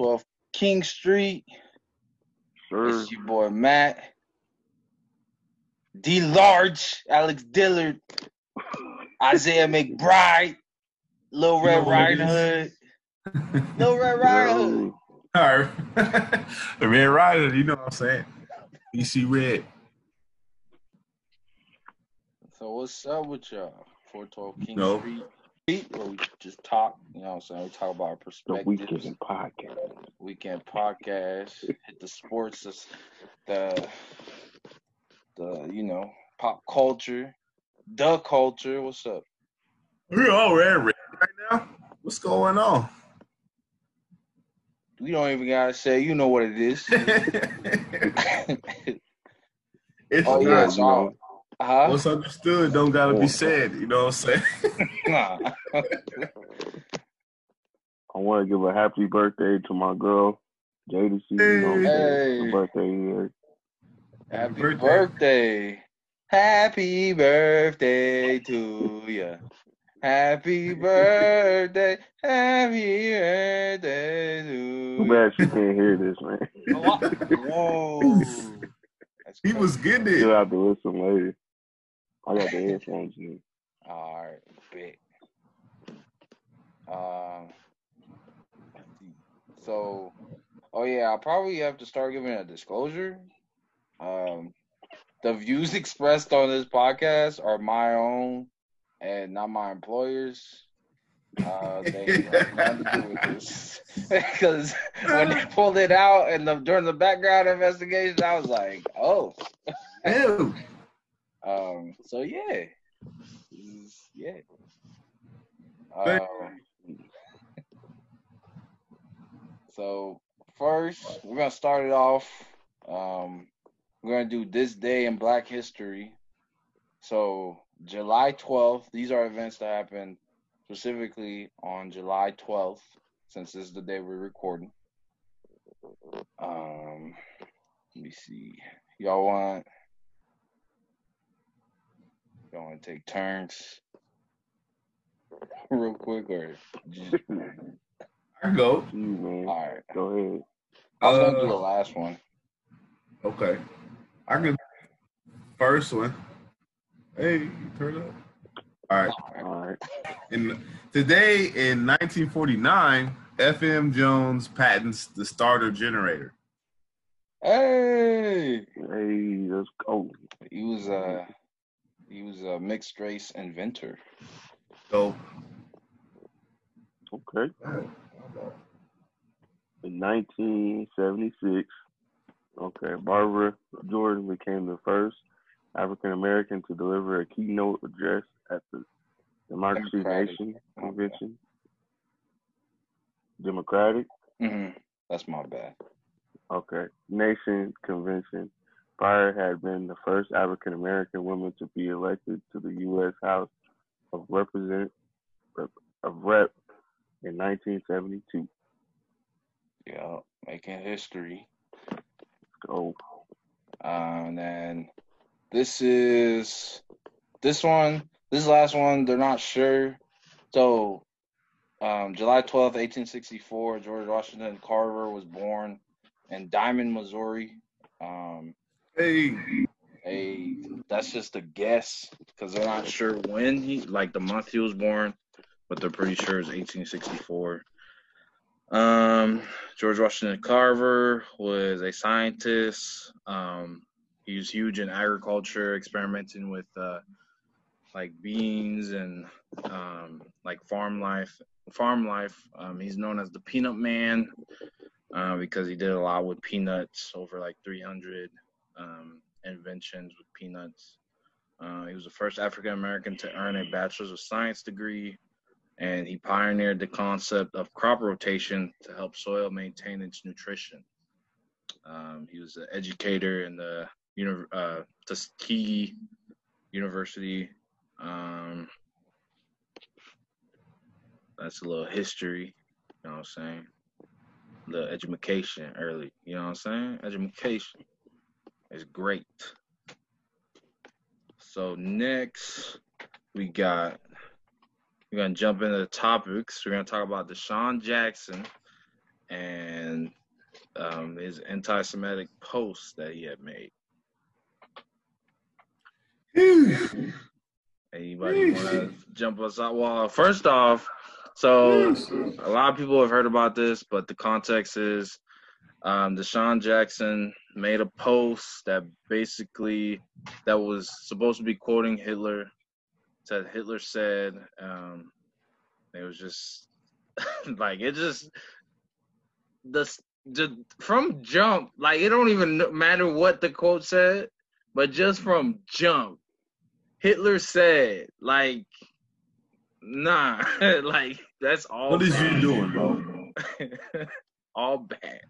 412 King Street. Sure. It's your boy Matt. D Large, Alex Dillard, Isaiah McBride, Lil Red know what it Riding Hood. Lil Red Riding Hood. All right. the Red Rider, you know what I'm saying? DC Red. So what's up with y'all? 412 King No. Street. Where we just talk, you know what I'm saying? We talk about our the perspectives. weekend podcast. weekend podcast, hit the sports, the, the, the you know, pop culture, the culture. What's up? We're all red red right now. What's going on? We don't even gotta say, you know what it is. it's oh yeah, not, it's you know. all. Huh? What's understood don't gotta be said. You know what I'm saying? Nah. I want to give a happy birthday to my girl, Jada. You know, Hey. birthday here. Happy birthday. birthday. Happy birthday to you. Happy birthday. Happy birthday to you. Too bad she can't hear this, man. Oh, whoa. He was crazy. getting You'll it. have to listen later. I got the headphones in. All right, big. Um. So, oh yeah, I'll probably have to start giving a disclosure. Um, the views expressed on this podcast are my own and not my employers. Uh, they have nothing to do with this because when they pulled it out and the, during the background investigation, I was like, oh. Ew. Um. So yeah, yeah. Um, so first, we're gonna start it off. Um, we're gonna do this day in Black History. So July twelfth. These are events that happened specifically on July twelfth, since this is the day we're recording. Um, let me see. Y'all want? Y'all want to take turns real quick, or just, I go. You, man. all right? Go ahead. I was gonna do the Uh, last one. okay. I can first one. Hey, turn up. All right. All right. In today in 1949, FM Jones patents the starter generator. Hey, Hey, let's go. he was a he was a mixed race inventor. So Okay. In 1976, okay, Barbara Jordan became the first African American to deliver a keynote address at the Democracy Democratic. Nation Convention. Democratic, hmm That's my bad. okay, Nation Convention. Prior had been the first African American woman to be elected to the U.S. House of Represent Rep, of Rep in 1972. Yeah, making history. Go. Um, and then this is this one, this last one, they're not sure. So, um, July 12, 1864, George Washington Carver was born in Diamond, Missouri. Um, hey, a that's just a guess because they're not sure when he like the month he was born, but they're pretty sure it's 1864. Um, George Washington Carver was a scientist. Um, he was huge in agriculture, experimenting with uh, like beans and um, like farm life. Farm life. Um, he's known as the Peanut Man uh, because he did a lot with peanuts, over like 300 um, inventions with peanuts. Uh, he was the first African American to earn a Bachelor's of Science degree, and he pioneered the concept of crop rotation to help soil maintain its nutrition. Um, he was an educator in the uh, Tuskegee University. Um, that's a little history, you know what I'm saying? The education early, you know what I'm saying? Education is great. So next we got we're gonna jump into the topics. We're gonna talk about DeSean Jackson and um, his anti-Semitic posts that he had made. Anybody want to jump us out? Well, first off, so a lot of people have heard about this, but the context is um, DeSean Jackson made a post that basically that was supposed to be quoting Hitler. Said Hitler said, um, it was just like it just the, the from jump like it don't even matter what the quote said, but just from jump, Hitler said like nah like that's all. What is bad. you doing, bro? all bad.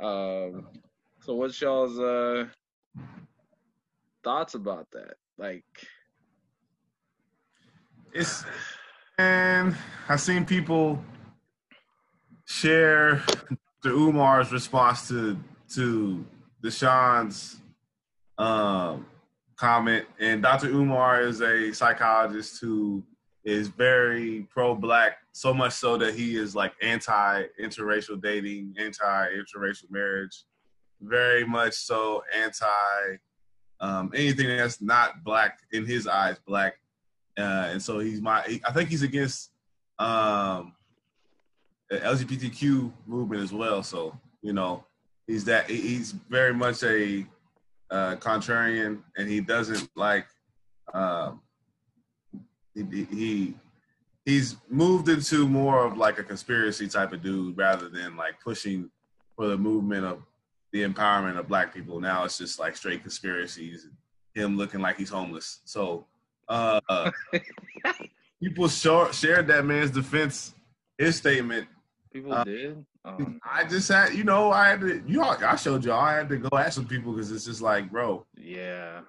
Um, so what's y'all's uh thoughts about that? Like, It's and I've seen people share the Umar's response to to DeSean's um, comment, and Dr. Umar is a psychologist who is very pro-black, so much so that he is like anti-interracial dating, anti-interracial marriage, very much so anti um, anything that's not black in his eyes, black uh, and so he's my. I think he's against um, the LGBTQ movement as well. So you know, he's that. He's very much a uh, contrarian, and he doesn't like. Um, he- he he's moved into more of like a conspiracy type of dude rather than like pushing for the movement of the empowerment of black people. Now it's just like straight conspiracies. Him looking like he's homeless. So uh, people short, shared that man's defense, his statement. people Uh, did. Um, I just had, you know, I had to, you all, I showed y'all, I had to go ask some people because it's just like, bro, yeah,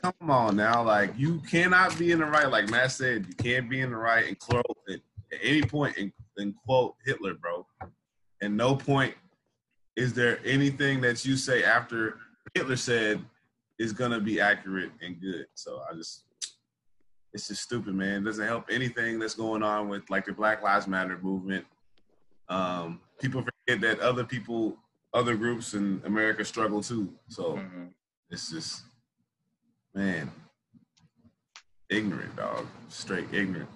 come on now. Like, you cannot be in the right, like Matt said, you can't be in the right and quote at, at any point and, and quote Hitler, bro. And no point is there anything that you say after Hitler said is going to be accurate and good. So I just, it's just stupid, man. It doesn't help anything that's going on with like the Black Lives Matter movement. Um, people forget that other people, other groups in America struggle too. So mhm. it's just, man, ignorant, dog. Straight ignorant.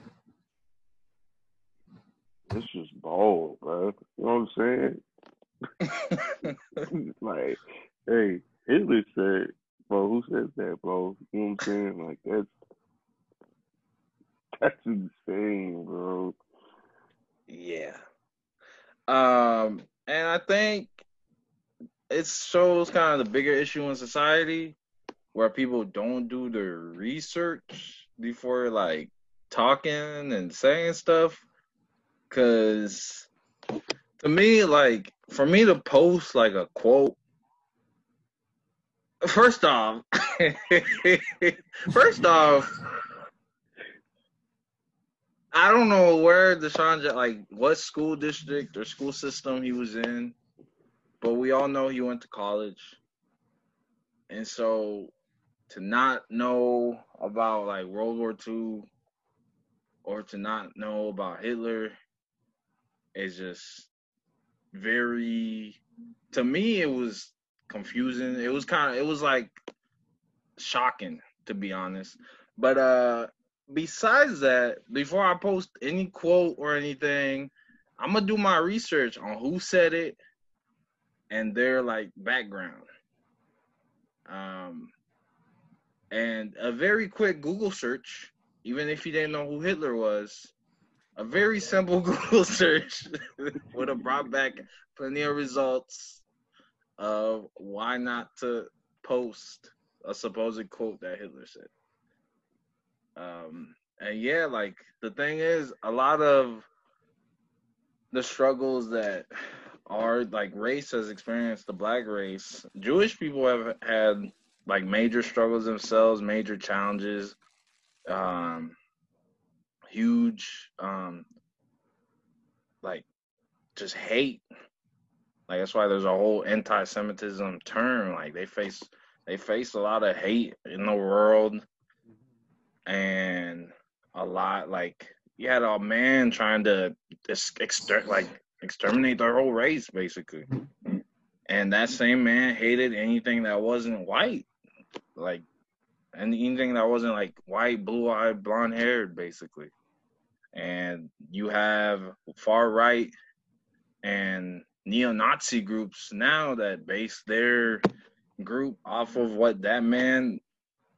It's just bold, bro. You know what I'm saying? like, hey, Hitler said, bro, who says that, bro? You know what I'm saying? Like, that's that's insane, bro. yeah. Um, and I think it shows kind of the bigger issue in society where people don't do their research before like talking and saying stuff. Cause to me, like for me to post like a quote, first off, first off, I don't know where DeSean, like what school district or school system he was in, but we all know he went to college. And so to not know about like World War II or to not know about Hitler is just very to me it was confusing. It was kind of it was like shocking to be honest. But uh besides that, before I post any quote or anything, I'm gonna do my research on who said it and their like background. Um, and a very quick Google search, even if you didn't know who Hitler was, a very simple Google search would have brought back plenty of results of why not to post a supposed quote that Hitler said. Um, and yeah, like the thing is, a lot of the struggles that are like race has experienced, the black race, Jewish people have had like major struggles themselves, major challenges, um, huge, um, like just hate. Like that's why there's a whole anti-Semitism term. Like they face they face a lot of hate in the world and a lot like you had a man trying to exter- like exterminate their whole race, basically. And that same man hated anything that wasn't white, like anything that wasn't like white, blue eyed, blonde haired, basically. And you have far right and neo Nazi groups now that base their group off of what that man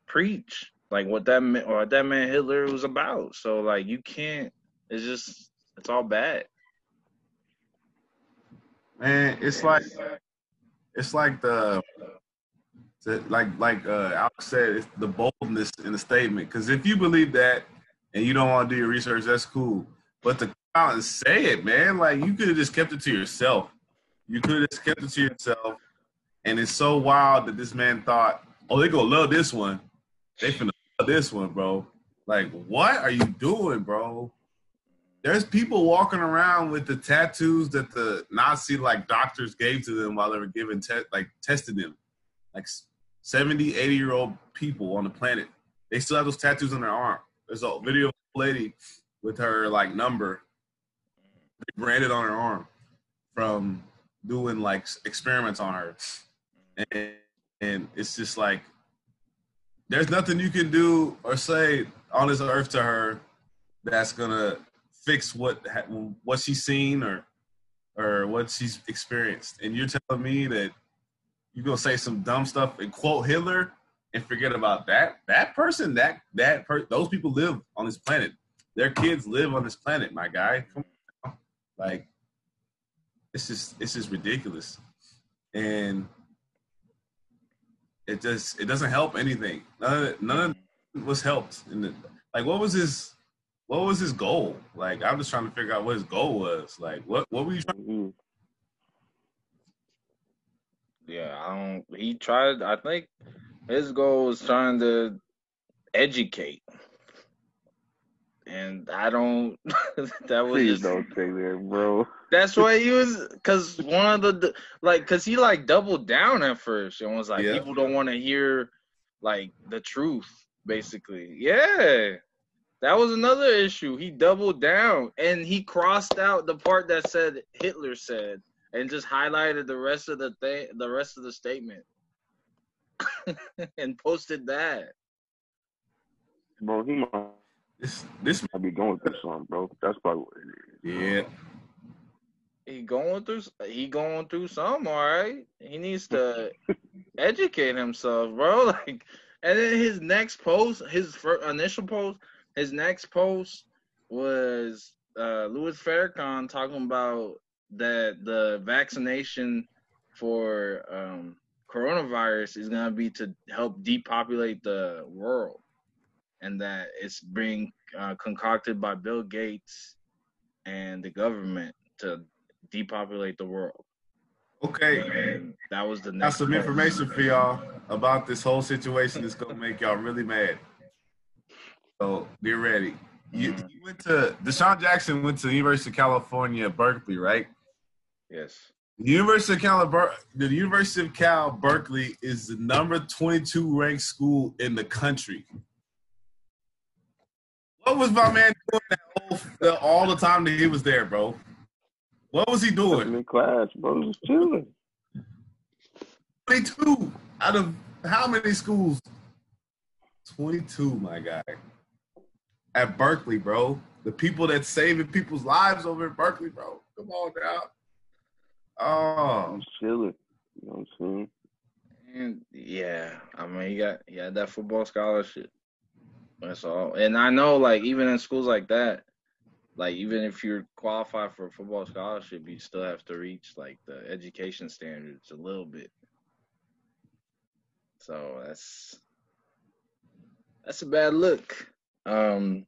preach, like what that man or what that man Hitler was about. So like you can't. It's just it's all bad. Man, it's like it's like the, the like like uh, Alex said, it's the boldness in the statement. Because if you believe that and you don't want to do your research, that's cool. But to come out and say it, man, like you could have just kept it to yourself. You could have just kept it to yourself. And it's so wild that this man thought, oh, they gonna love this one. They finna love this one, bro. Like, what are you doing, bro? There's people walking around with the tattoos that the Nazi like doctors gave to them while they were giving te- like tested them. Like 70, 80 year old people on the planet. They still have those tattoos on their arm. There's a video of a lady with her like number branded on her arm from doing like experiments on her. And, and it's just like there's nothing you can do or say on this earth to her that's gonna fix what what she's seen or or what she's experienced. And you're telling me that you're gonna say some dumb stuff and quote Hitler and forget about that that person that that per, those people live on this planet. Their kids live on this planet, my guy. Come on. Like it's just it's just ridiculous. And it just it doesn't help anything. None of it, none of it was helped. In the, like what was his what was his goal? Like I'm just trying to figure out what his goal was. Like what what were you trying? Mm-hmm. Yeah, I don't. He tried. I think his goal was trying to educate, and I don't. that was Please just, don't say that, bro. That's why he was, cause one of the like, cause he like doubled down at first and was like, Yeah. people don't want to hear like the truth, basically. Yeah, that was another issue. He doubled down and he crossed out the part that said Hitler said and just highlighted the rest of the thing, the rest of the statement, and posted that. Bro, he might This this might be going through something, bro. That's probably what it is. yeah. He going through he going through some, all right. He needs to educate himself, bro. Like, and then his next post, his first, initial post, his next post was uh, Louis Farrakhan talking about that the vaccination for um, coronavirus is gonna be to help depopulate the world, and that it's being uh, concocted by Bill Gates and the government to depopulate the world. Okay. And that was the Got next some post. information for y'all about this whole situation that's gonna make y'all really mad. So get ready. You, Mhm. you went to DeSean Jackson went to the University of California, Berkeley, right? Yes. The University of Cal, Ber- the University of Cal Berkeley is the number 22 ranked school in the country. What was my man doing that whole, all the time that he was there, bro? What was he doing? in class, bro. Just chilling. 22 out of how many schools? 22, my guy. At Berkeley, bro. The people that saving people's lives over at Berkeley, bro. Come on now. Oh, I'm chilling. You know what I'm saying? And yeah, I mean, he got he had that football scholarship. That's all. And I know, like, even in schools like that, like, even if you're qualified for a football scholarship, you still have to reach like the education standards a little bit. So that's that's a bad look. Um,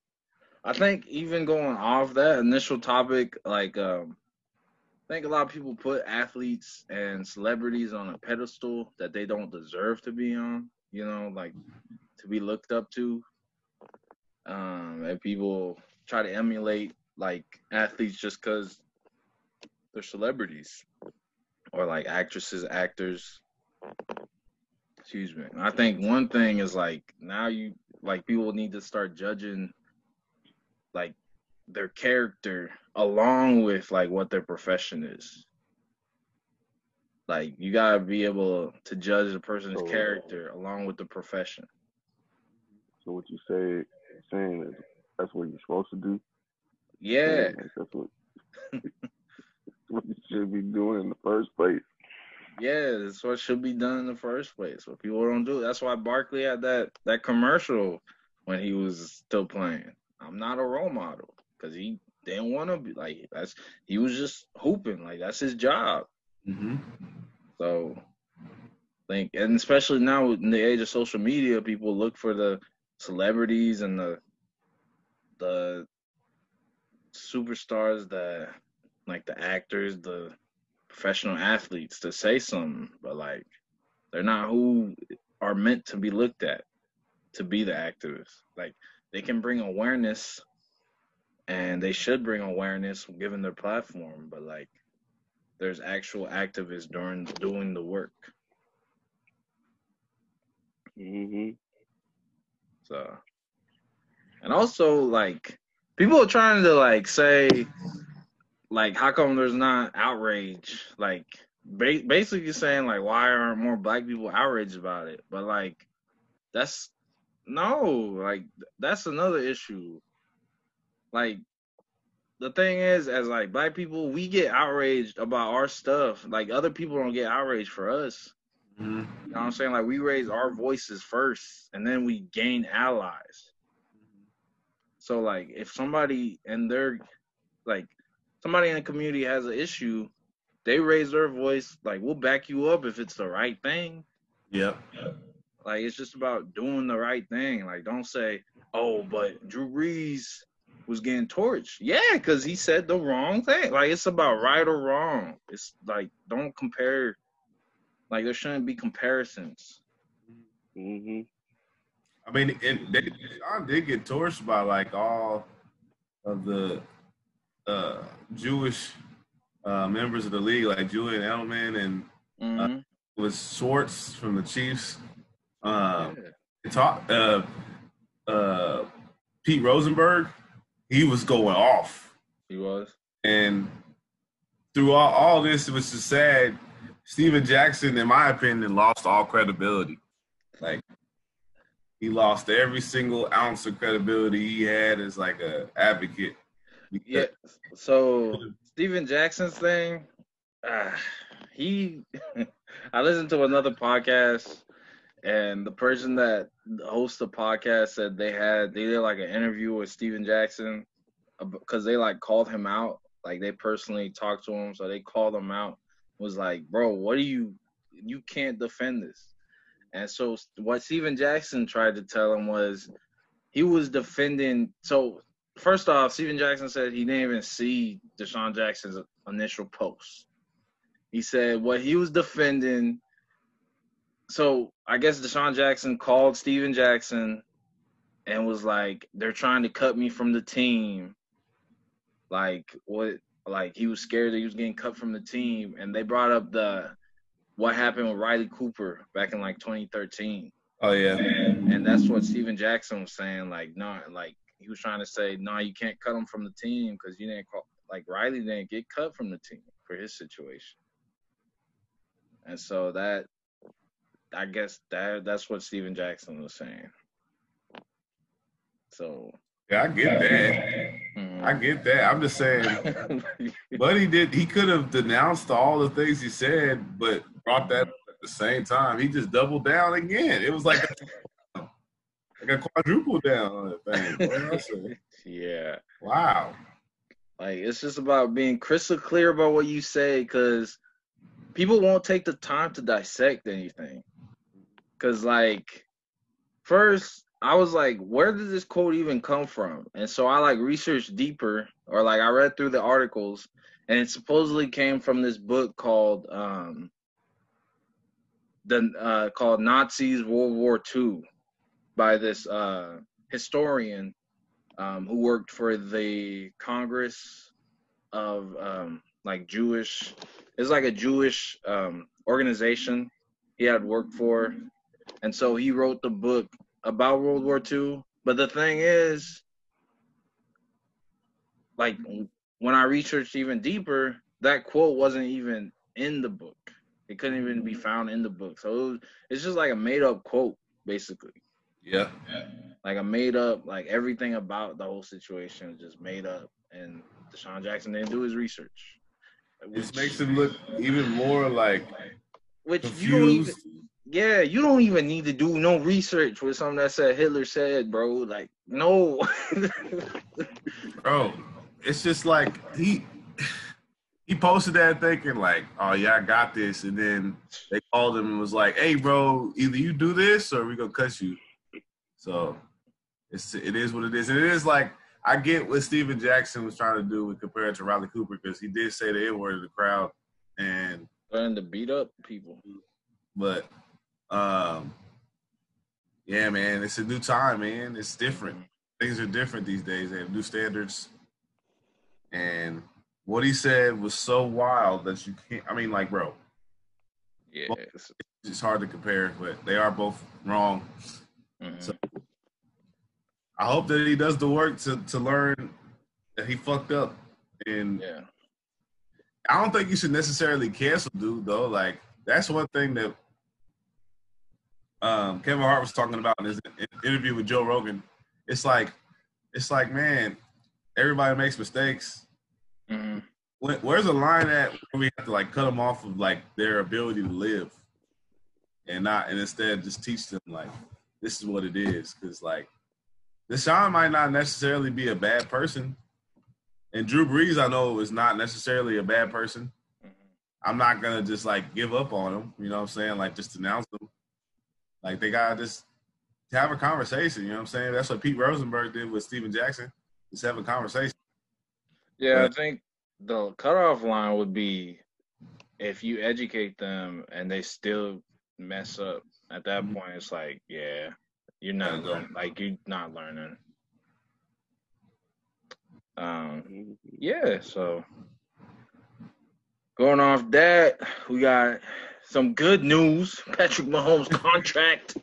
I think even going off that initial topic, like, um, I think a lot of people put athletes and celebrities on a pedestal that they don't deserve to be on, you know, like to be looked up to. Um, and people try to emulate like athletes just because they're celebrities or like actresses, actors. Excuse me. I think one thing is like now you like people need to start judging like their character along with like what their profession is. Like you gotta be able to judge a person's So- character along with the profession. So what you say saying is that's what you're supposed to do. Yeah, Like, that's what what you should be doing in the first place. yeah, that's what should be done in the first place. But people don't do. That's why Barkley had that that commercial when he was still playing. I'm not a role model because he didn't want to be like that's. He was just hooping like that's his job. Mm-hmm. So, think, and especially now in the age of social media, people look for the celebrities and the the superstars the like the actors, the professional athletes to say something, but like they're not who are meant to be looked at to be the activists. Like they can bring awareness and they should bring awareness given their platform, but like there's actual activists during doing the work. hmm So, and also like people are trying to like say, like, how come there's not outrage? Like, ba- basically saying like, why aren't more black people outraged about it? But like, that's no, like that's another issue. Like, the thing is, as like black people, we get outraged about our stuff. Like other people don't get outraged for us. Mm-hmm. You know what I'm saying? Like we raise our voices first and then we gain allies. So like if somebody and they're like somebody in the community has an issue, they raise their voice, like we'll back you up if it's the right thing. Yep. Like it's just about doing the right thing. Like don't say, "Oh, but Drew Brees was getting torched." Yeah, because he said the wrong thing. Like it's about right or wrong. It's like don't compare. Like there shouldn't be comparisons. hmm I mean, it, they, Sean did get torched by like all of the uh, Jewish uh, members of the league, like Julian Edelman and hmm was Schwartz from the Chiefs. Um, yeah. it talk, uh, uh, Pete Rosenberg, he was going off. He was. And through all, all this, it was just sad. Stephen Jackson, in my opinion, lost all credibility. Like he lost every single ounce of credibility he had as like a advocate. Yeah. So Stephen Jackson's thing, uh, he. I listened to another podcast, and the person that hosts the podcast said they had they did like an interview with Stephen Jackson because they like called him out, like they personally talked to him, so they called him out. Was like, bro, what do you? You can't defend this. And so what Stephen Jackson tried to tell him was he was defending. So first off, Stephen Jackson said he didn't even see DeSean Jackson's initial post. He said what he was defending. So I guess DeSean Jackson called Stephen Jackson and was like, "They're trying to cut me from the team." Like what? Like he was scared that he was getting cut from the team, and they brought up the what happened with Riley Cooper back in like 2013 Oh yeah. and that's what Stephen Jackson was saying. Like, no, like he was trying to say, no, you can't cut him from the team because you didn't call. Like Riley didn't get cut from the team for his situation, and so that, I guess that that's what Stephen Jackson was saying. So, Yeah, I get that. mhm. I get that. I'm just saying, but he did. He could have denounced all the things he said, but brought that up at the same time. He just doubled down again. It was like a, like a quadruple down on that thing. Yeah. Wow. Like it's just about being crystal clear about what you say because people won't take the time to dissect anything. Cause like first I was like, where did this quote even come from? And so I like researched deeper or like I read through the articles and it supposedly came from this book called um the uh called Nazis World War II by this uh historian um, who worked for the Congress of um, like Jewish. It's like a Jewish um, organization he had worked for, and so he wrote the book about World War II. But the thing is, like when I researched even deeper, that quote wasn't even in the book. It couldn't even be found in the book. So it was, it's just like a made up quote, basically. Yeah. Like a made up, like everything about the whole situation is just made up. And DeSean Jackson didn't do his research. This makes him look even more like which you don't even confused. Yeah, you don't even need to do no research with something that said Hitler said, bro. Like, no. Bro, it's just like he he posted that thinking like, oh yeah, I got this, and then they called him and was like, hey, bro, either you do this or we gonna cut you. So it's it is what it is, and it is like I get what Stephen Jackson was trying to do with compared to Riley Cooper because he did say the N word to the crowd, and Learn to beat up people. but um, yeah, man, it's a new time, man. It's different. Things are different these days. They have new standards, and what he said was so wild that you can't. I mean, like, bro, Yeah. It's hard to compare, but they are both wrong. mhm. So I hope that he does the work to to learn that he fucked up, and yeah. I don't think you should necessarily cancel dude though. Like that's one thing that um, Kevin Hart was talking about in his interview with Joe Rogan. It's like it's like man, everybody makes mistakes. hmm When, where's the line at where we have to like cut them off of like their ability to live, and not and instead just teach them like this is what it is because like DeSean might not necessarily be a bad person, and Drew Brees I know is not necessarily a bad person. I'm not gonna just like give up on them. You know what I'm saying? Like just denounce them. Like they gotta just have a conversation. You know what I'm saying? That's what Pete Rosenberg did with Stephen Jackson. Just have a conversation. Yeah, I think the cutoff line would be if you educate them and they still mess up. At that Mhm. point, it's like, yeah, you're not Yeah, go. learning. Like you're not learning. Um, yeah. So going off that, we got some good news. Patrick Mahomes contract.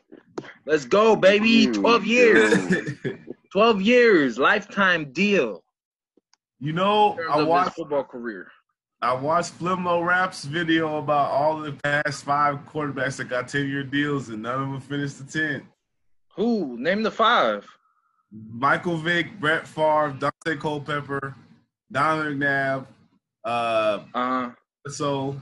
Let's go, baby. Twelve years. Twelve years, lifetime deal. you know, I of watched football career. I watched Flimlo Rap's video about all the past five quarterbacks that got ten year deals and none of them finished the ten. Who? Name the five. Michael Vick, Brett Favre, Daunte Culpepper, Donovan McNabb, uh, Uh, so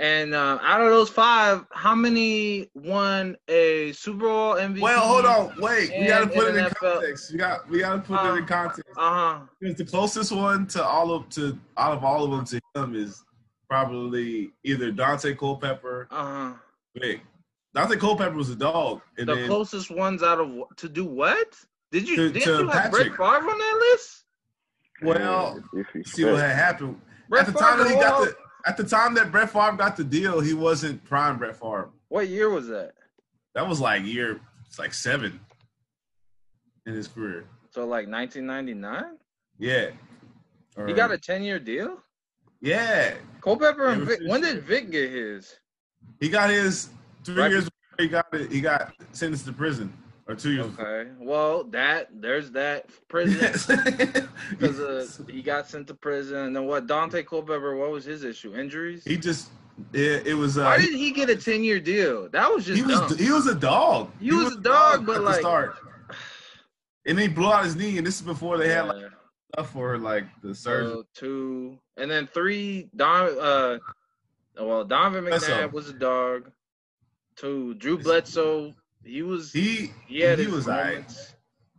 and uh, out of those five, how many won a Super Bowl MVP? well, hold on, wait, we gotta put it in NFL. context. We got we gotta put it in Uh, context. Uh huh. Because the closest one to all of to out of all of them to him is probably either Daunte Culpepper, Uh huh. Vick. Daunte Culpepper was a dog, and The then closest ones out of to do what? Did you To- did to you have Brett Patrick. Favre on that list? well, see what had happened Brett at the time that he Favre, got well, the at the time that Brett Favre got the deal, he wasn't prime Brett Favre. What year was that? That was like year, it's like seven in his career. So like 1999. Yeah, He got a 10 year deal. yeah. Culpepper and Vick. When did Vick get his? He got his three Right. years. Before he got it. He got sentenced to prison or two years. Okay. Well, that there's that prison. because uh, he got sent to prison. And then what? Daunte Culpepper, what was his issue? Injuries? he just it, it was uh, Why he, did he get a 10 year deal? That was just he was dumb. he was a dog. He was a dog, but at the like- start. And then he blew out his knee, and this is before they had like stuff for like the surgery. So two, and then three. Don, uh, well, Donovan McNabb was a dog. Two, Drew Bledsoe. He was. He, he he was alright.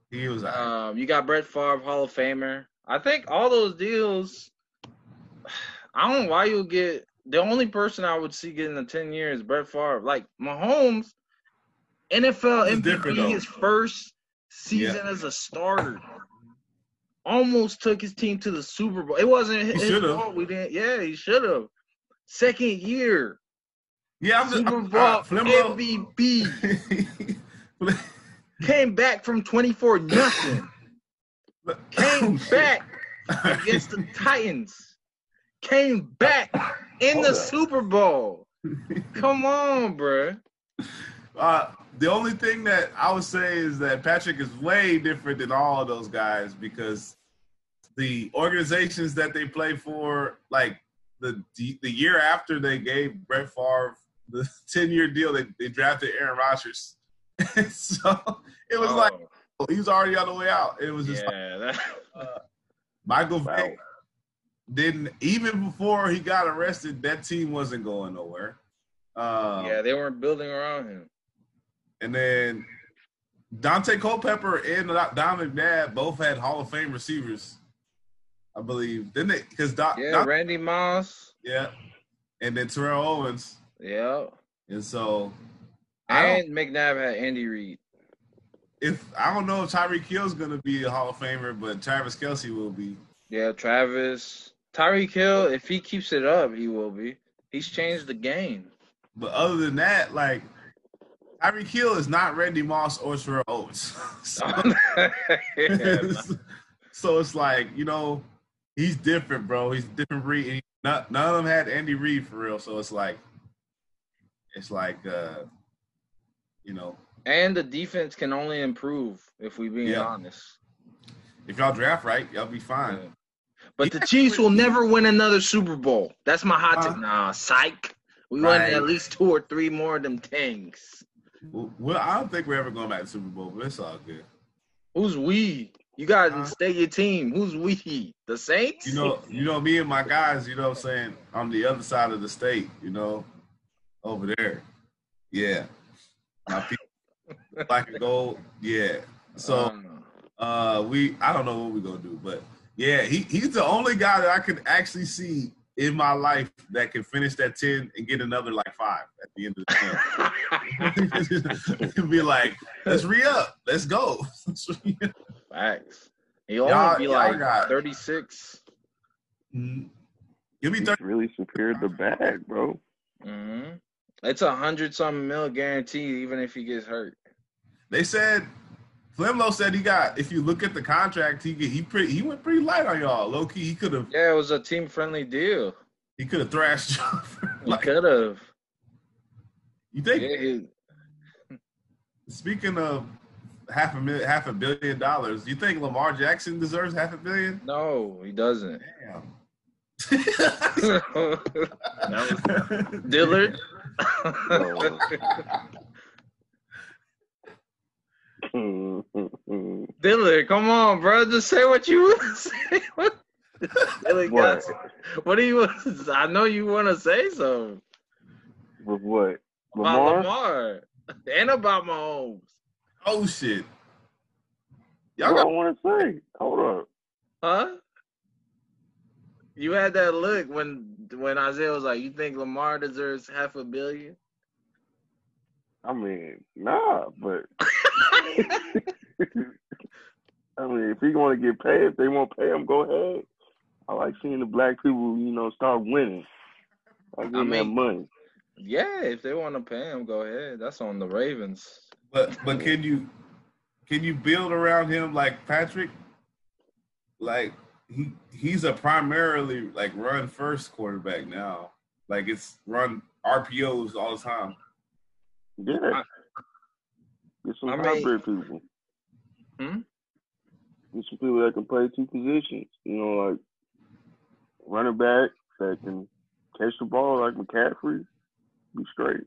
He was alright. Um, you got Brett Favre, Hall of Famer. I think all those deals. I don't know why you'll get the only person I would see getting the ten years Brett Favre. Like Mahomes, NFL MVP his first season as a starter. Almost took his team to the Super Bowl. It wasn't his should've. fault. We didn't. Yeah, he should have. Second year, yeah, I'm just Super Bowl uh, MVP. Came back from twenty four nothing. Came back against the Titans. Came back in the up. Super Bowl. Come on, bro. Uh, the only thing that I would say is that Patrick is way different than all of those guys because the organizations that they play for, like the the year after they gave Brett Favre the ten year deal, they, they drafted Aaron Rodgers. so it was like Oh, he was already on the way out. It was just like, that, uh, Michael Wow. Vick didn't even before he got arrested. That team wasn't going nowhere. Um, yeah, they weren't building around him. And then Daunte Culpepper and Don McNabb both had Hall of Fame receivers, I believe. Didn't they? Because Don, Yeah, Don- Randy Moss. yeah, and then Terrell Owens, Yeah, and so I and McNabb had Andy Reid. if I don't know if Tyreek Hill's gonna be a Hall of Famer, but Travis Kelce will be. Yeah, Travis. Tyreek Hill, if he keeps it up, he will be. He's changed the game. But other than that, like Tyreek Hill is not Randy Moss or Terrell Owens. so, Yeah, so it's like you know he's different, bro. He's a different breed. None of them had Andy Reid for real. So it's like it's like uh you know and the defense can only improve if we being Yeah. honest. if y'all draft right, y'all be fine. Yeah. But the Chiefs will never win another Super Bowl. That's my hot take. Uh, Nah, psych. We won right. at least two or three more of them things. Well, I don't think we're ever going back to the Super Bowl, but it's all good. Who's we? You gotta Uh, stay your team. Who's we? The Saints? You know, you know, me and my guys, you know what I'm saying, on the other side of the state, you know, over there. Yeah. My people black and gold. Yeah. So Um, uh we I don't know what we're gonna do, but yeah, he, he's the only guy that I could actually see in my life that can finish that 10 and get another like five at the end of the 10. be like, let's re up. Let's go. Facts. He'll Y'all- only be y'all like got- 36. Mhm. Give me He's 30. really secured the bag, bro. hmm It's a hundred something mil guaranteed, even if he gets hurt. They said Flemlo said he got. If you look at the contract, he he pretty he went pretty light on y'all. Low key, he could have Yeah, it was a team friendly deal. he could have thrashed y'all. He like, could have. you think? Yeah, he, Speaking of half a million, half a billion dollars, you think Lamar Jackson deserves half a billion? no, he doesn't. Damn. That was Dillard. Dillard, come on, bro. Just say what you want to say. Dillard got- what? what do you want? I know you want to say something With what? about Lamar? Lamar and about Mahomes. oh shit! Y'all I got want to say. Hold up. Huh? You had that look when when Isaiah was like, "You think Lamar deserves half a billion? I mean, nah, but I mean, if he want to get paid, if they want to pay him, go ahead. I like seeing the black people, you know, start winning. I give them mean- money. Yeah, if they want to pay him, go ahead. That's on the Ravens. But but can you can you build around him like Patrick? Like he he's a primarily like run first quarterback now. Like it's run RPOs all the time. Yeah. I- Get some I mean- hybrid people. Hmm? Get some people that can play two positions. You know, like running back that can catch the ball like McCaffrey. Be straight.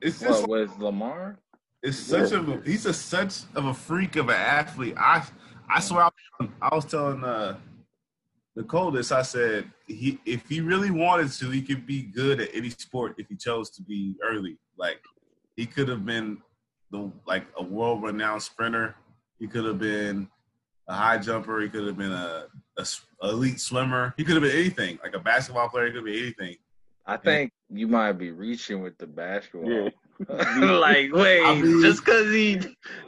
It's just What with Lamar? it's such Yeah. of a he's a such of a freak of an athlete. I I swear I, I was telling uh Nicole this. I said he if he really wanted to, he could be good at any sport if he chose to be early. Like he could have been the like a world renowned sprinter. He could have been a high jumper. He could have been a elite swimmer. He could have been anything. Like a basketball player. He could be anything. I think you might be reaching with the basketball. Yeah. like, wait, I mean- just cause he,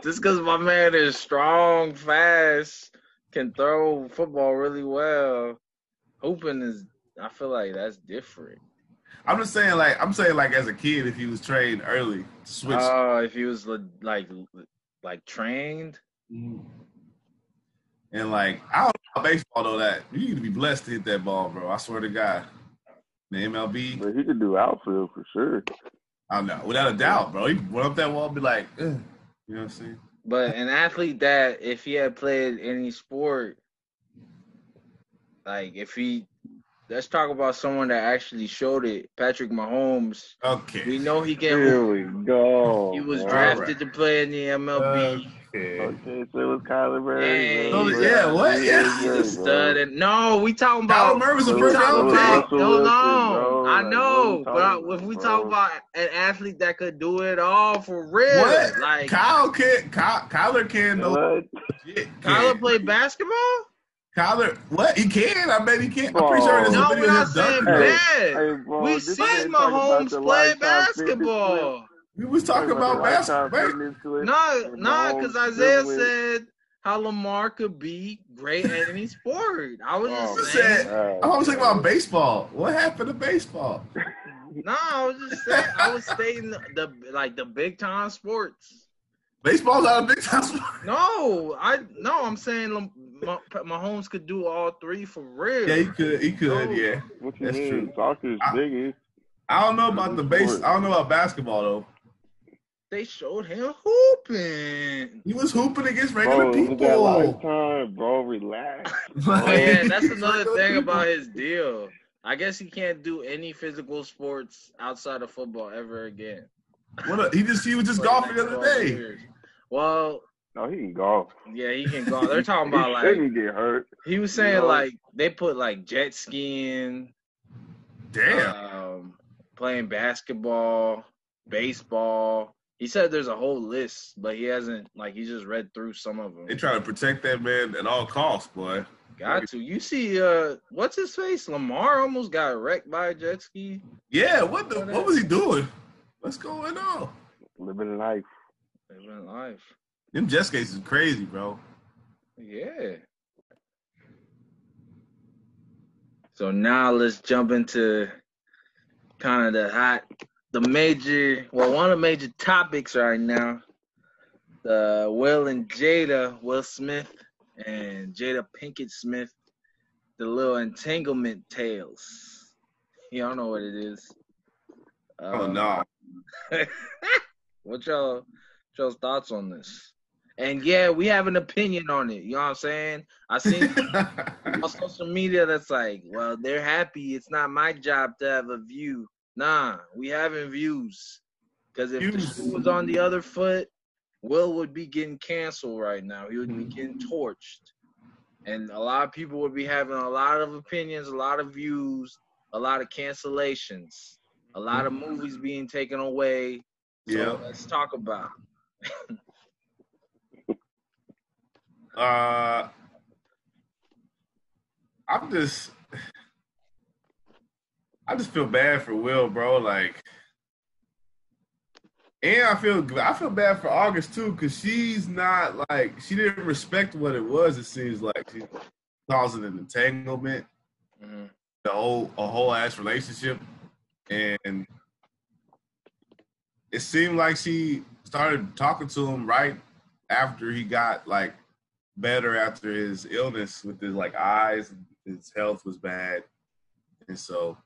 just cause my man is strong, fast, can throw football really well, hooping is. I feel like that's different. I'm just saying, like I'm saying, like as a kid, if he was trained early, switch. Oh, if he was like, like trained. Mm-hmm. And like I don't know baseball though that you need to be blessed to hit that ball, bro. I swear to God. The MLB, But he could do outfield for sure. I don't know, without a doubt, bro. He went up that wall, and be like, Ugh. you know what I'm saying? But an athlete that if he had played any sport, like if he let's talk about someone that actually showed it. Patrick Mahomes. Okay. We know he can Here we go. he was All drafted right. to play in the MLB. Okay. Okay, so it was Kyler Murray. Hey. Oh, so, yeah, what? He Yeah. is He's a stud. And no, we talking about. Kyler about Murray was a first round pick. Russell Hold Wilson, I know, we but talking if we about, talk about an athlete that could do it all for real, What? like Kyle can Kyle, Kyler can no What? shit. Kyler can. played basketball? Kyler, what? He can. I bet he can. I'm pretty sure there's a No, video we're of not him saying dunking. Hey, bad. Hey, bro, we this seen man Mahomes play lifetime fitness clip. basketball. We was talking Talking about basketball. fitness clip. No, no, because Isaiah dribbling. said how Lamar could be great at any sport. I was Oh, just saying. Alright, I was talking about baseball. What happened to baseball? No, I was just saying. I was stating the, the like the big time sports. Baseball's not a big time sport. No, I no, I'm saying Lam- Ma- Mahomes could do all three for real. Yeah, he could. He could. Oh. Yeah. What you That's mean? true. Soccer's I- biggest. I don't know about the base. I don't know about basketball though. They showed him hooping. He was hooping against regular Bro, look at that people. lifetime, bro. Relax. Oh, yeah, that's another thing people. about his deal. I guess he can't do any physical sports outside of football ever again. What a, he just he was just golfing the other 12 day. years. Well, No, he can golf. yeah, he can golf. They're talking about like shouldn't get hurt. he was saying know? like they put like jet skiing, Damn. um, playing basketball, baseball. He said there's a whole list, but he hasn't like he just read through some of them. They try to protect that man at all costs, boy. Got to. You see, uh, what's his face? Lamar almost got wrecked by a jet ski. Yeah, what the what was he doing? What's going on? Living life. Living life. Them jet skis is crazy, bro. Yeah. So now let's jump into kind of the hot, the major, well, one of the major topics right now. The Will and Jada, Will Smith and Jada Pinkett Smith, the little entanglement tales. Don't know what it is. Oh Um, no. what y'all, y'all's thoughts on this? And yeah, we have an opinion on it. You know what I'm saying? I seen on social media that's like, well, they're happy. It's not my job to have a view. Nah, we having views. Because if the Views. shoe was on the other foot, Will would be getting canceled right now. He would be getting torched. And a lot of people would be having a lot of opinions, a lot of views, a lot of cancellations, a lot of movies being taken away. So Yeah. let's talk about. it. Uh, I'm just, I just feel bad for Will, bro. Like, and I feel, I feel bad for August too, because she's not like she didn't respect what it was. It seems like she causing an entanglement, Mhm. the whole a whole ass relationship, and it seemed like she started talking to him right after he got like better after his illness with his like eyes his health was bad and so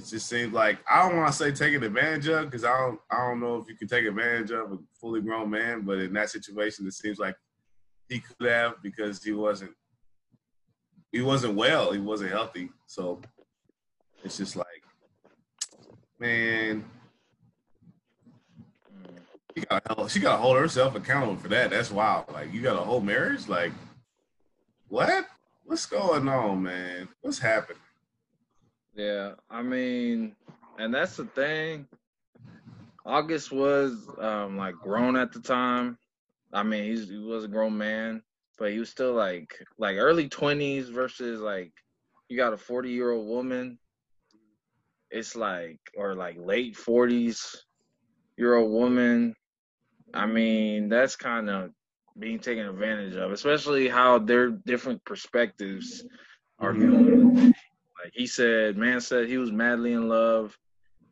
it just seems like i don't want to say taking advantage of because i don't i don't know if you can take advantage of a fully grown man but in that situation it seems like he could have because he wasn't he wasn't well he wasn't healthy so it's just like man she got she got to hold herself accountable for that. That's wild. Like you got a whole marriage. Like what? What's going on, man? What's happening? Yeah, I mean, and that's the thing. August was um like grown at the time. I mean, he was a grown man, but he was still like like early twenties versus like you got a forty year old woman. It's like or like late forties year old woman. I mean, that's kind of being taken advantage of, especially how their different perspectives are. Like he said, man said he was madly in love,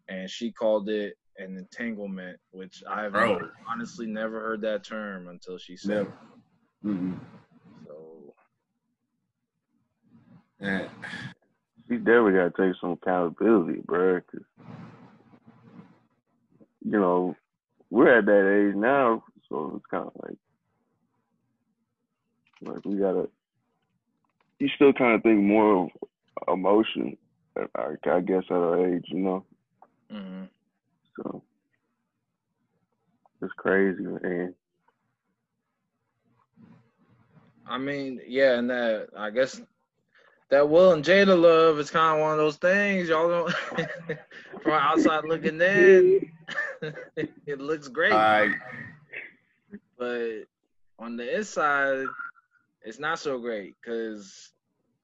and she called it an entanglement, which I've Bro. honestly never heard that term until she said. Never. Mm-mm. So Yeah. He definitely got to take some accountability, bro. Cause, you know, we're at that age now, so it's kind of like Like we gotta. You still kind of think more of emotion. I, I guess at our age, you know. hmm So it's crazy, man. I mean, yeah, and that I guess that Will and Jada love is kind of one of those things y'all don't from outside looking in. it looks great, Like, but on the inside, it's not so great because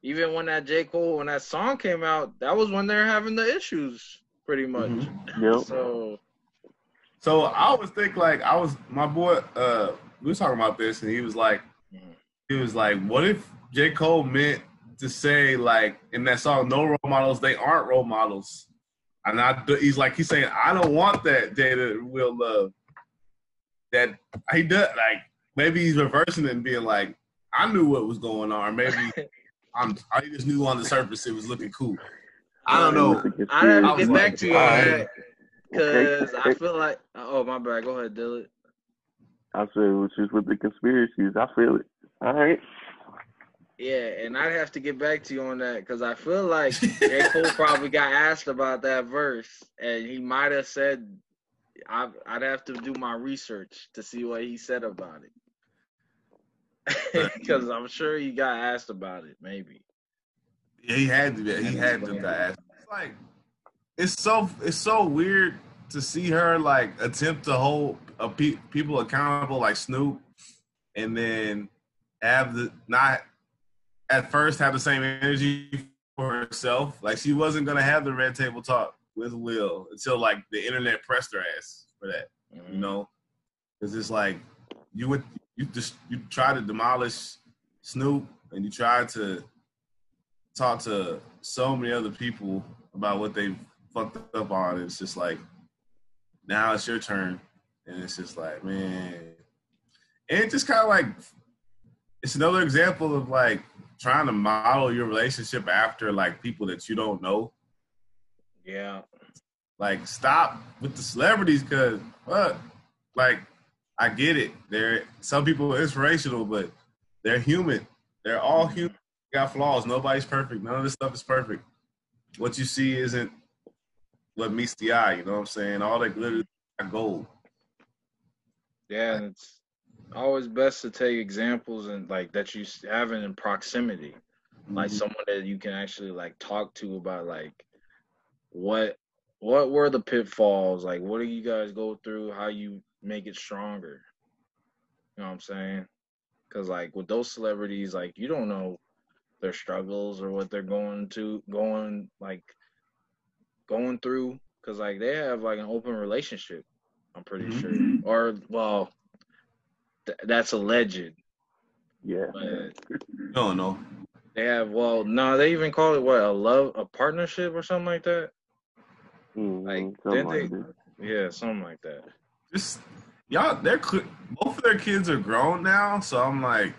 even when that J Cole when that song came out, that was when they're having the issues pretty much. Yep. So so I always think like I was my boy. Uh, we was talking about this, and he was like, Mhm. he was like, what if J Cole meant to say like in that song, no role models, they aren't role models. And I, he's like, he's saying, I don't want that Jada will love. That he does like maybe he's reversing it and being like, I knew what was going on. Maybe I'm I just knew on the surface it was looking cool. I don't know. I have I to get like, back to you on that because I feel like oh my bad. Go ahead, Dylan. I said, which is with the conspiracies. I feel it. All right. Yeah, and I'd have to get back to you on that because I feel like J. Cole probably got asked about that verse, and he might have said, I, "I'd have to do my research to see what he said about it," because I'm sure he got asked about it. Maybe. Yeah, he had to. Be, he had to. Got asked. It's like it's so it's so weird to see her like attempt to hold a pe- people accountable like Snoop, and then have the not at first have the same energy for herself. Like she wasn't gonna have the red table talk with Will until like the internet pressed her ass for that. You mm-hmm. know, because it's like you would you just you try to demolish Snoop and you try to talk to so many other people about what they fucked up on. It's just like now it's your turn, and it's just like man, and it just kind of like it's another example of like trying to model your relationship after like people that you don't know. Yeah. Like stop with the celebrities, cause what? Like I get it. They're some people are inspirational, but they're human. They're all human. Got flaws. Nobody's perfect. None of this stuff is perfect. What you see isn't what meets the eye. You know what I'm saying? All that glitter is gold. Yeah, and it's always best to take examples and like that you have it in proximity, like Mhm. someone that you can actually like talk to about like what what were the pitfalls, like what do you guys go through, how you make it stronger. You know what I'm saying? Because like with those celebrities, like you don't know their struggles or what they're going to going like going through, because like they have like an open relationship. I'm pretty Mhm. sure, or well, th- that's alleged. Yeah. But No, no. they have well, no, they even call it what a love, a partnership or something like that. Mhm, Like, something did like they- that. Yeah, something like that. Just y'all. They're both of their kids are grown now, so I'm like,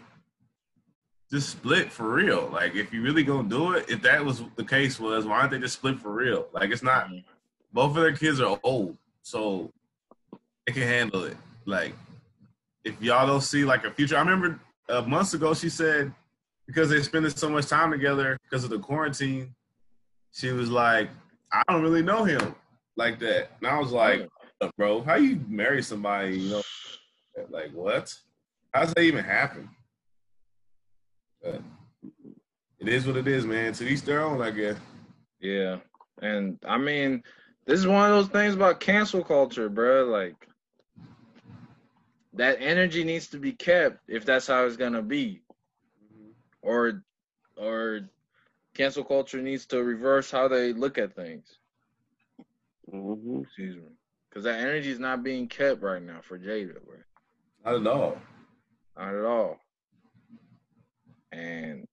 just split for real. Like, if you really gonna do it, if that was the case, was why don't they just split for real? Like, it's not. Both of their kids are old, so they can handle it. Like, if y'all don't see like a future, I remember uh, months ago she said because they're spending so much time together because of the quarantine, she was like, I don't really know him like that, and I was like, bro, how you marry somebody? You know, like what? How's that even happen? But it is what it is, man. To each their own, I guess. Yeah, and I mean, this is one of those things about cancel culture, bro. Like that energy needs to be kept if that's how it's gonna be, or or cancel culture needs to reverse how they look at things. hmm Excuse me, because that energy is not being kept right now for Jada, bro. Not at all. Not at all. And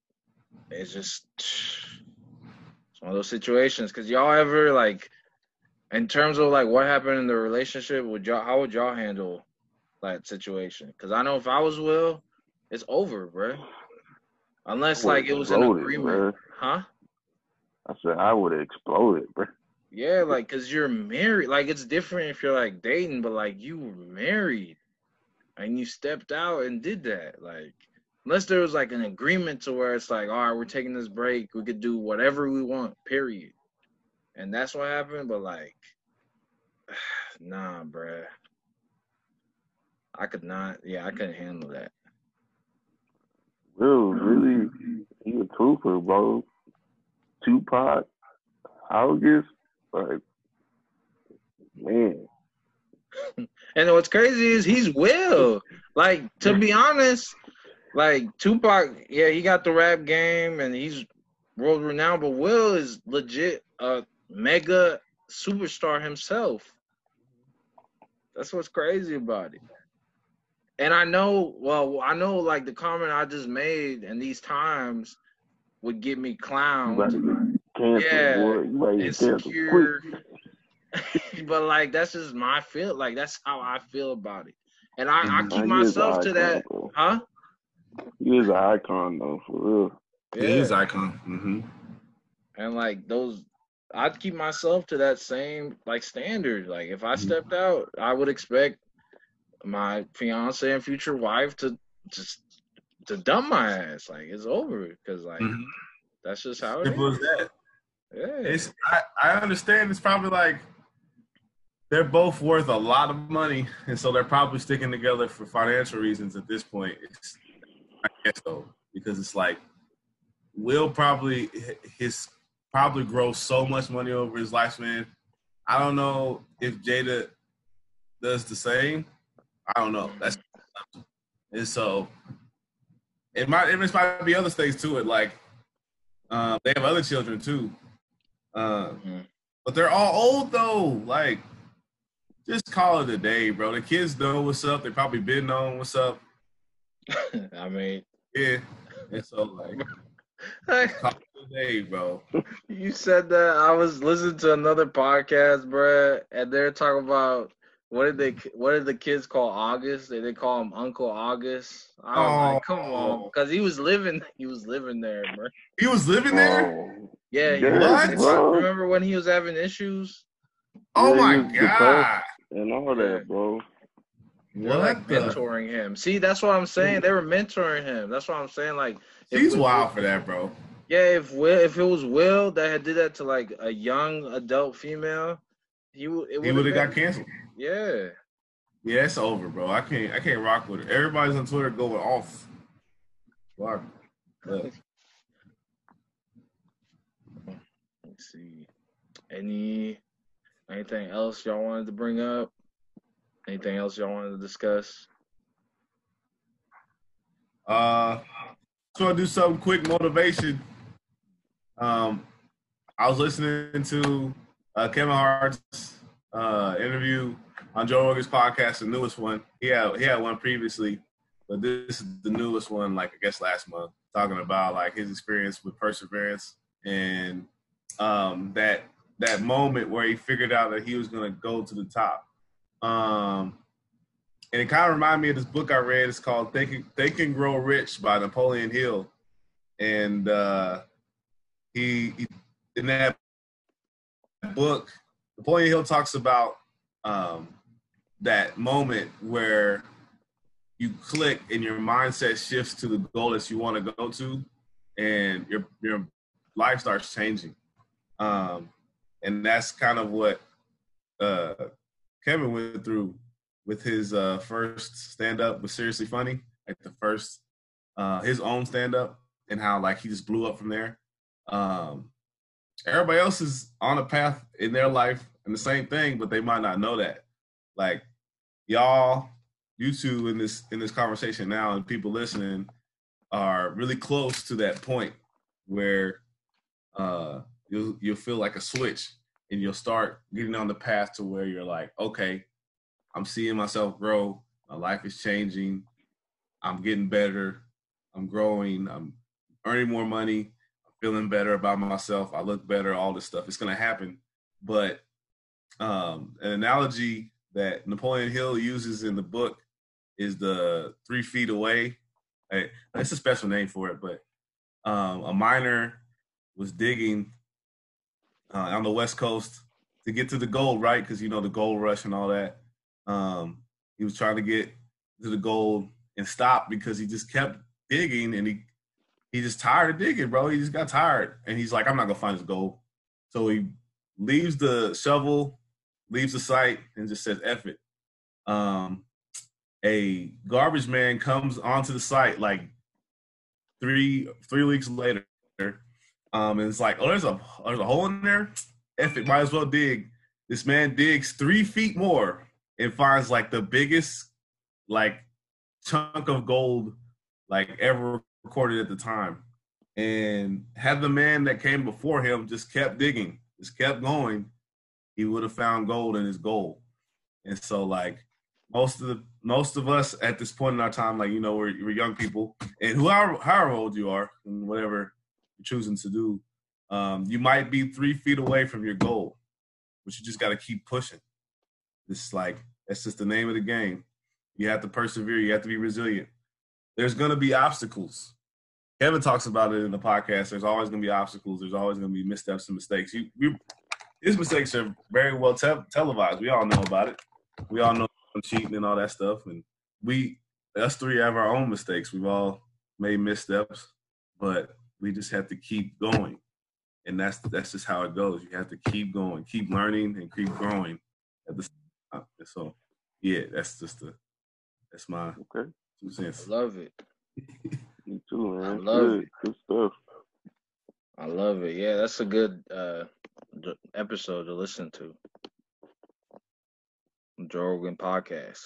it's just it's one of those situations. Cause y'all ever like, in terms of like what happened in the relationship, would y'all how would y'all handle that situation? Cause I know if I was Will, it's over, bro. Unless like it was an agreement, bruh. huh? I said I would have exploded, bro. Yeah, like cause you're married. Like it's different if you're like dating, but like you were married and you stepped out and did that. Like unless there was like an agreement to where it's like, all right, we're taking this break, we could do whatever we want, period. And that's what happened. But like, nah, bruh. I could not. Yeah, I couldn't handle that. Will really, he a trooper, bro. Tupac, August, like, man. And what's crazy is he's Will. Like to be honest, like Tupac, yeah, he got the rap game and he's world renowned, but Will is legit a mega superstar himself. That's what's crazy about it. And I know, well, I know like the comment I just made in these times would get me You about to clowned. get canceled, Yeah, boy. You about to get canceled quick. Insecure. but like that's just my feel. Like that's how I feel about it. And I, I Mhm. keep Nah, he is an myself to that, bro. huh? He is an icon, though, for real. Yeah. He is icon. hmm And like those, I'd keep myself to that same like standard. Like if I Mhm. stepped out, I would expect my fiance and future wife to just to dump my ass. Like it's over because like Mhm. that's just how it Simple is. as that. It's I, I understand it's probably like they're both worth a lot of money, and so they're probably sticking together for financial reasons at this point. It's, I guess so because it's like Will probably his probably grow so much money over his lifespan. I don't know if Jada does the same. I don't know. That's and so it might it might be other things to it. Like um, they have other children too. Uh, Mhm. but they're all old though. Like, just call it a day, bro. The kids know what's up. They probably been knowing what's up. I mean, Yeah. And so like call it a day, bro. you said that. I was listening to another podcast, bro, and they're talking about what did they what did the kids call August? They they call him Uncle August. I was like, come on, Oh. because he was living he was living there, bruh. He was living there? Oh, Yeah, he Yes, was. bro. Remember when he was having issues? Oh Yeah, my god. and all that, bro. They're like What the mentoring him. See, that's what I'm saying. They were mentoring him. That's what I'm saying. Like, He's it- wild for that, bro. Yeah, if Will, if it was Will that had did that to like a young adult female, he would. It He would have got canceled. Yeah. Yeah, it's over, bro. I can't I can't rock with it. Everybody's on Twitter going off. Fuck. Look. Let's see. Any anything else y'all wanted to bring up? Anything else y'all wanted to discuss? Uh, so I do some quick motivation. Um, I was listening to uh, Kevin Hart's uh, interview on Joe Rogan's podcast, the newest one. He had he had one previously, but this is the newest one. Like I guess last month, talking about like his experience with perseverance and um, that that moment where he figured out that he was going to go to the top. Um, and it kind of reminded me of this book I read. It's called "Think and- Think Grow Rich" by Napoleon Hill, and uh, he, he in that book, Napoleon Hill talks about um, that moment where you click and your mindset shifts to the goal that you want to go to, and your your life starts changing. Um, and that's kind of what uh, Kevin went through with his uh, first stand up was seriously funny, like the first uh, his own stand up, and how like he just blew up from there. Um, everybody else is on a path in their life and the same thing, but they might not know that. Like y'all, you two in this in this conversation now, and people listening are really close to that point where uh, you'll you'll feel like a switch, and you'll start getting on the path to where you're like, okay, I'm seeing myself grow. My life is changing. I'm getting better. I'm growing. I'm earning more money. I'm feeling better about myself. I look better. All this stuff. It's gonna happen. But um, an analogy that Napoleon Hill uses in the book is the three feet away. It's a special name for it, but um, a miner was digging uh, on the west coast to get to the gold, right? Because you know the gold rush and all that. Um, he was trying to get to the gold and stop because he just kept digging and he he just tired of digging, bro. He just got tired. And he's like, I'm not gonna find this gold. So he leaves the shovel, leaves the site, and just says, F it. Um a garbage man comes onto the site like three three weeks later. Um, and it's like, oh, there's a there's a hole in there. F it, might as well dig. This man digs three feet more and finds like the biggest like chunk of gold like ever recorded at the time. And had the man that came before him just kept digging, just kept going, he would have found gold in his gold. And so like most of the most of us at this point in our time, like you know, we're, we're young people, and whoever however old you are, and whatever choosing to do, um, you might be three feet away from your goal, but you just got to keep pushing. It's like that's just the name of the game. You have to persevere. You have to be resilient. There's going to be obstacles. Kevin talks about it in the podcast. There's always going to be obstacles. There's always going to be missteps and mistakes. You, you, his mistakes are very well te- televised. We all know about it. We all know cheating and all that stuff. And we, us three, have our own mistakes. We've all made missteps, but we just have to keep going. And that's that's just how it goes. You have to keep going, keep learning, and keep growing at the same time. And so, yeah, that's just the that's my Okay. two cents. I love it. Me too, man. I love good. it. Good stuff. I love it. Yeah, that's a good uh episode to listen to. Joe Rogan podcast.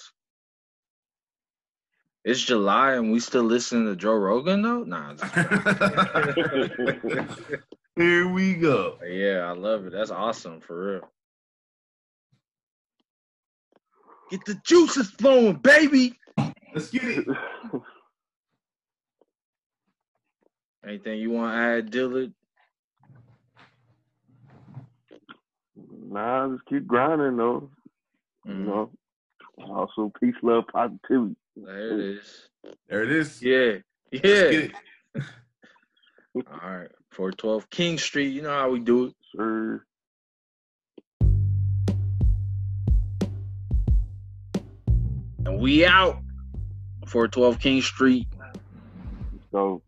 It's July and we still listening to Joe Rogan though? Nah. Just- Here we go. yeah, I love it. That's awesome for real. Get the juices flowing, baby. Let's get it. Anything you want to add, Dillard? nah, just keep grinding though. You Mhm. know. Also, peace, love, positivity. There it is. There it is. Yeah. Let's Yeah. get it. All right. 412 King Street. You know how we do it. Sir. And we out. 412 King Street. So